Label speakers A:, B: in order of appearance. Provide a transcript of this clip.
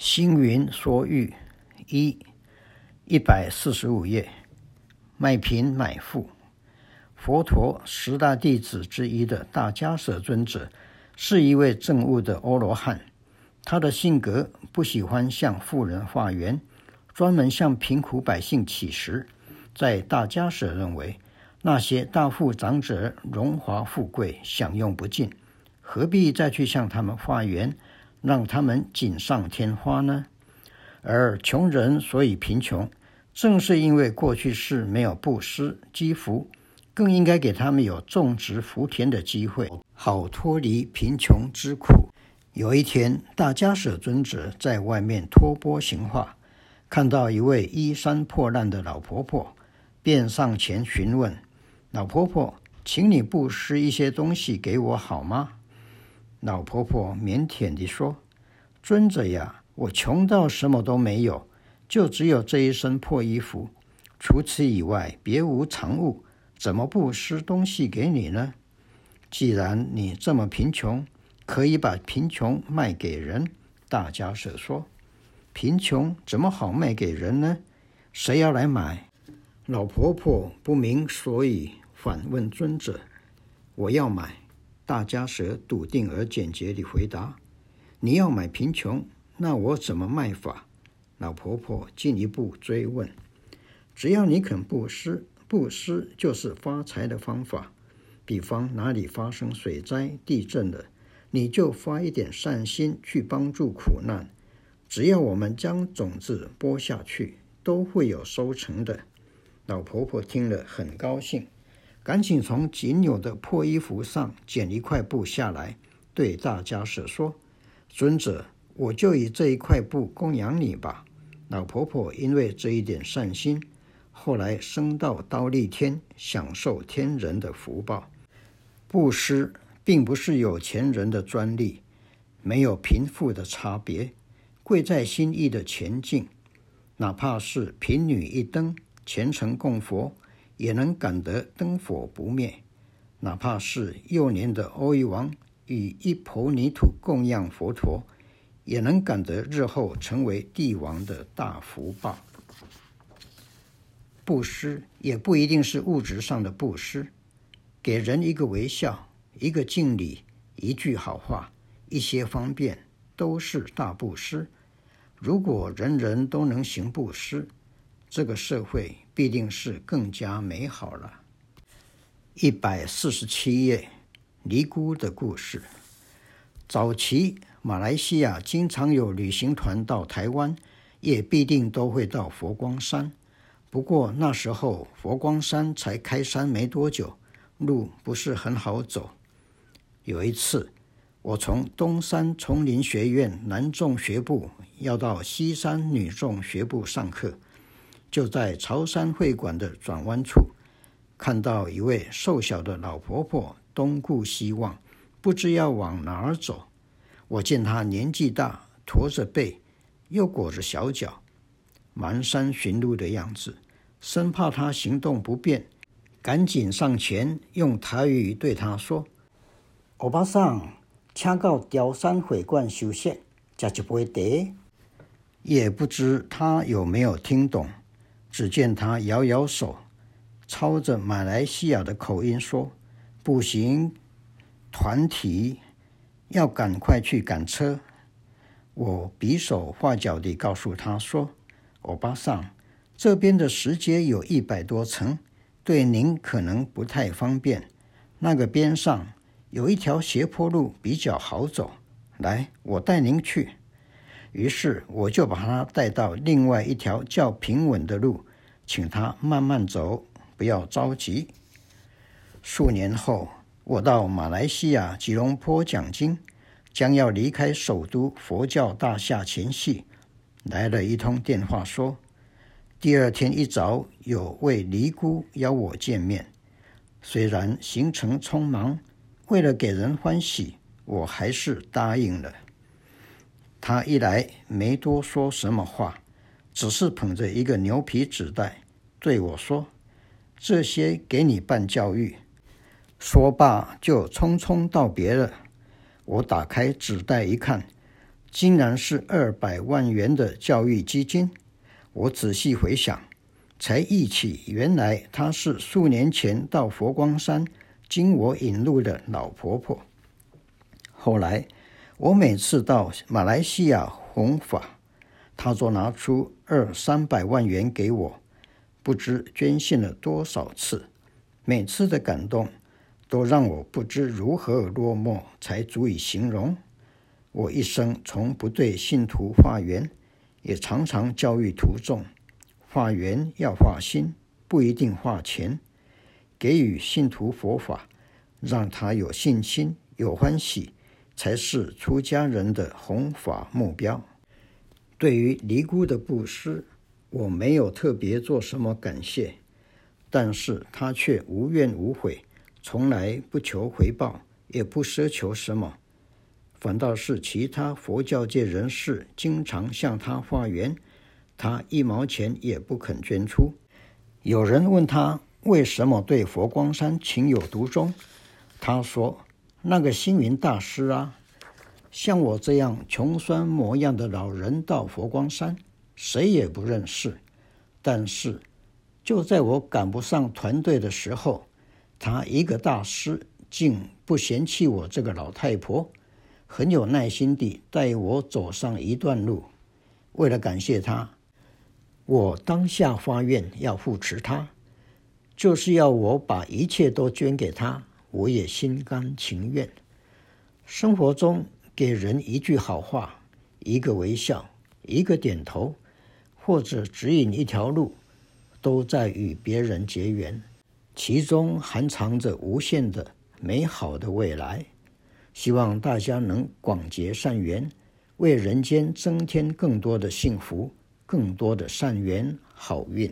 A: 星云说喻一一百四十五页，卖贫买富。佛陀十大弟子之一的大迦叶尊者是一位证悟的阿罗汉。他的性格不喜欢向富人化缘，专门向贫苦百姓乞食。在大迦叶认为，那些大富长者荣华富贵，享用不尽，何必再去向他们化缘？让他们锦上添花呢？而穷人所以贫穷，正是因为过去世没有布施积福，更应该给他们有种植福田的机会，好脱离贫穷之苦。有一天，大迦叶尊者在外面托钵行化，看到一位衣衫破烂的老婆婆，便上前询问：“老婆婆，请你布施一些东西给我好吗？”老婆婆腼腆地说：“尊者呀，我穷到什么都没有，就只有这一身破衣服，除此以外别无长物，怎么不施东西给你呢？既然你这么贫穷，可以把贫穷卖给人。”大迦叶说：“贫穷怎么好卖给人呢？谁要来买？”老婆婆不明所以，反问尊者：“我要买。”大迦蛇笃定而简洁地回答：“你要买贫穷，那我怎么卖法？”老婆婆进一步追问：“只要你肯布施，布施就是发财的方法。比方哪里发生水灾、地震了，你就发一点善心去帮助苦难。只要我们将种子播下去，都会有收成的。”老婆婆听了很高兴。赶紧从仅有的破衣服上剪一块布下来，对大迦叶说：“尊者，我就以这一块布供养你吧。”老婆婆因为这一点善心，后来升到忉利天，享受天人的福报。布施并不是有钱人的专利，没有贫富的差别，贵在心意的前进。哪怕是贫女一灯，虔诚供佛。也能感得灯火不灭，哪怕是幼年的阿育王与一抔泥土供养佛陀，也能感得日后成为帝王的大福报。布施也不一定是物质上的布施，给人一个微笑、一个敬礼、一句好话、一些方便，都是大布施。如果人人都能行布施，这个社会必定是更加美好了。一百四十七页，尼姑的故事。早期马来西亚经常有旅行团到台湾，也必定都会到佛光山。不过那时候佛光山才开山没多久，路不是很好走。有一次，我从东山丛林学院男众学部要到西山女众学部上课。就在潮山会馆的转弯处，看到一位瘦小的老婆婆东顾西望，不知要往哪儿走。我见她年纪大，驼着背，又裹着小脚，蹒跚寻路的样子，生怕她行动不便，赶紧上前用台语对她说：“欧巴桑，请到雕山会馆休息，吃一杯茶。”也不知她有没有听懂。只见他摇摇手，操着马来西亚的口音说：“不行，团体要赶快去赶车。”我比手画脚地告诉他说：“欧巴桑，这边的石阶有一百多层，对您可能不太方便。那个边上有一条斜坡路比较好走，来，我带您去。”于是我就把他带到另外一条较平稳的路，请他慢慢走，不要着急。数年后，我到马来西亚吉隆坡讲经，将要离开首都佛教大厦前夕，来了一通电话说，说第二天一早有位尼姑邀我见面。虽然行程匆忙，为了给人欢喜，我还是答应了。他一来没多说什么话，只是捧着一个牛皮纸袋对我说：“这些给你办教育。”说罢就匆匆道别了。我打开纸袋一看，竟然是二百万元的教育基金。我仔细回想，才忆起，原来她是数年前到佛光山经我引路的老婆婆。后来，我每次到马来西亚弘法，她都拿出二三百万元给我，不知捐献了多少次。每次的感动，都让我不知如何落寞才足以形容。我一生从不对信徒化缘，也常常教育徒众，化缘要化心，不一定化钱。给予信徒佛法，让他有信心、有欢喜，才是出家人的弘法目标。对于尼姑的布施，我没有特别做什么感谢。但是他却无怨无悔，从来不求回报，也不奢求什么，反倒是其他佛教界人士经常向他化缘，他一毛钱也不肯捐出。有人问他为什么对佛光山情有独钟，他说：“那个星云大师啊，像我这样穷酸模样的老人到佛光山，谁也不认识，但是。”就在我赶不上团队的时候，他一个大师竟不嫌弃我这个老太婆，很有耐心地带我走上一段路。为了感谢他，我当下发愿要扶持他，就是要我把一切都捐给他，我也心甘情愿。生活中给人一句好话，一个微笑，一个点头，或者指引一条路。都在与别人结缘，其中含藏着无限的美好的未来。希望大家能广结善缘，为人间增添更多的幸福，更多的善缘好运。